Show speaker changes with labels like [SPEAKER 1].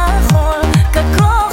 [SPEAKER 1] плохой, какого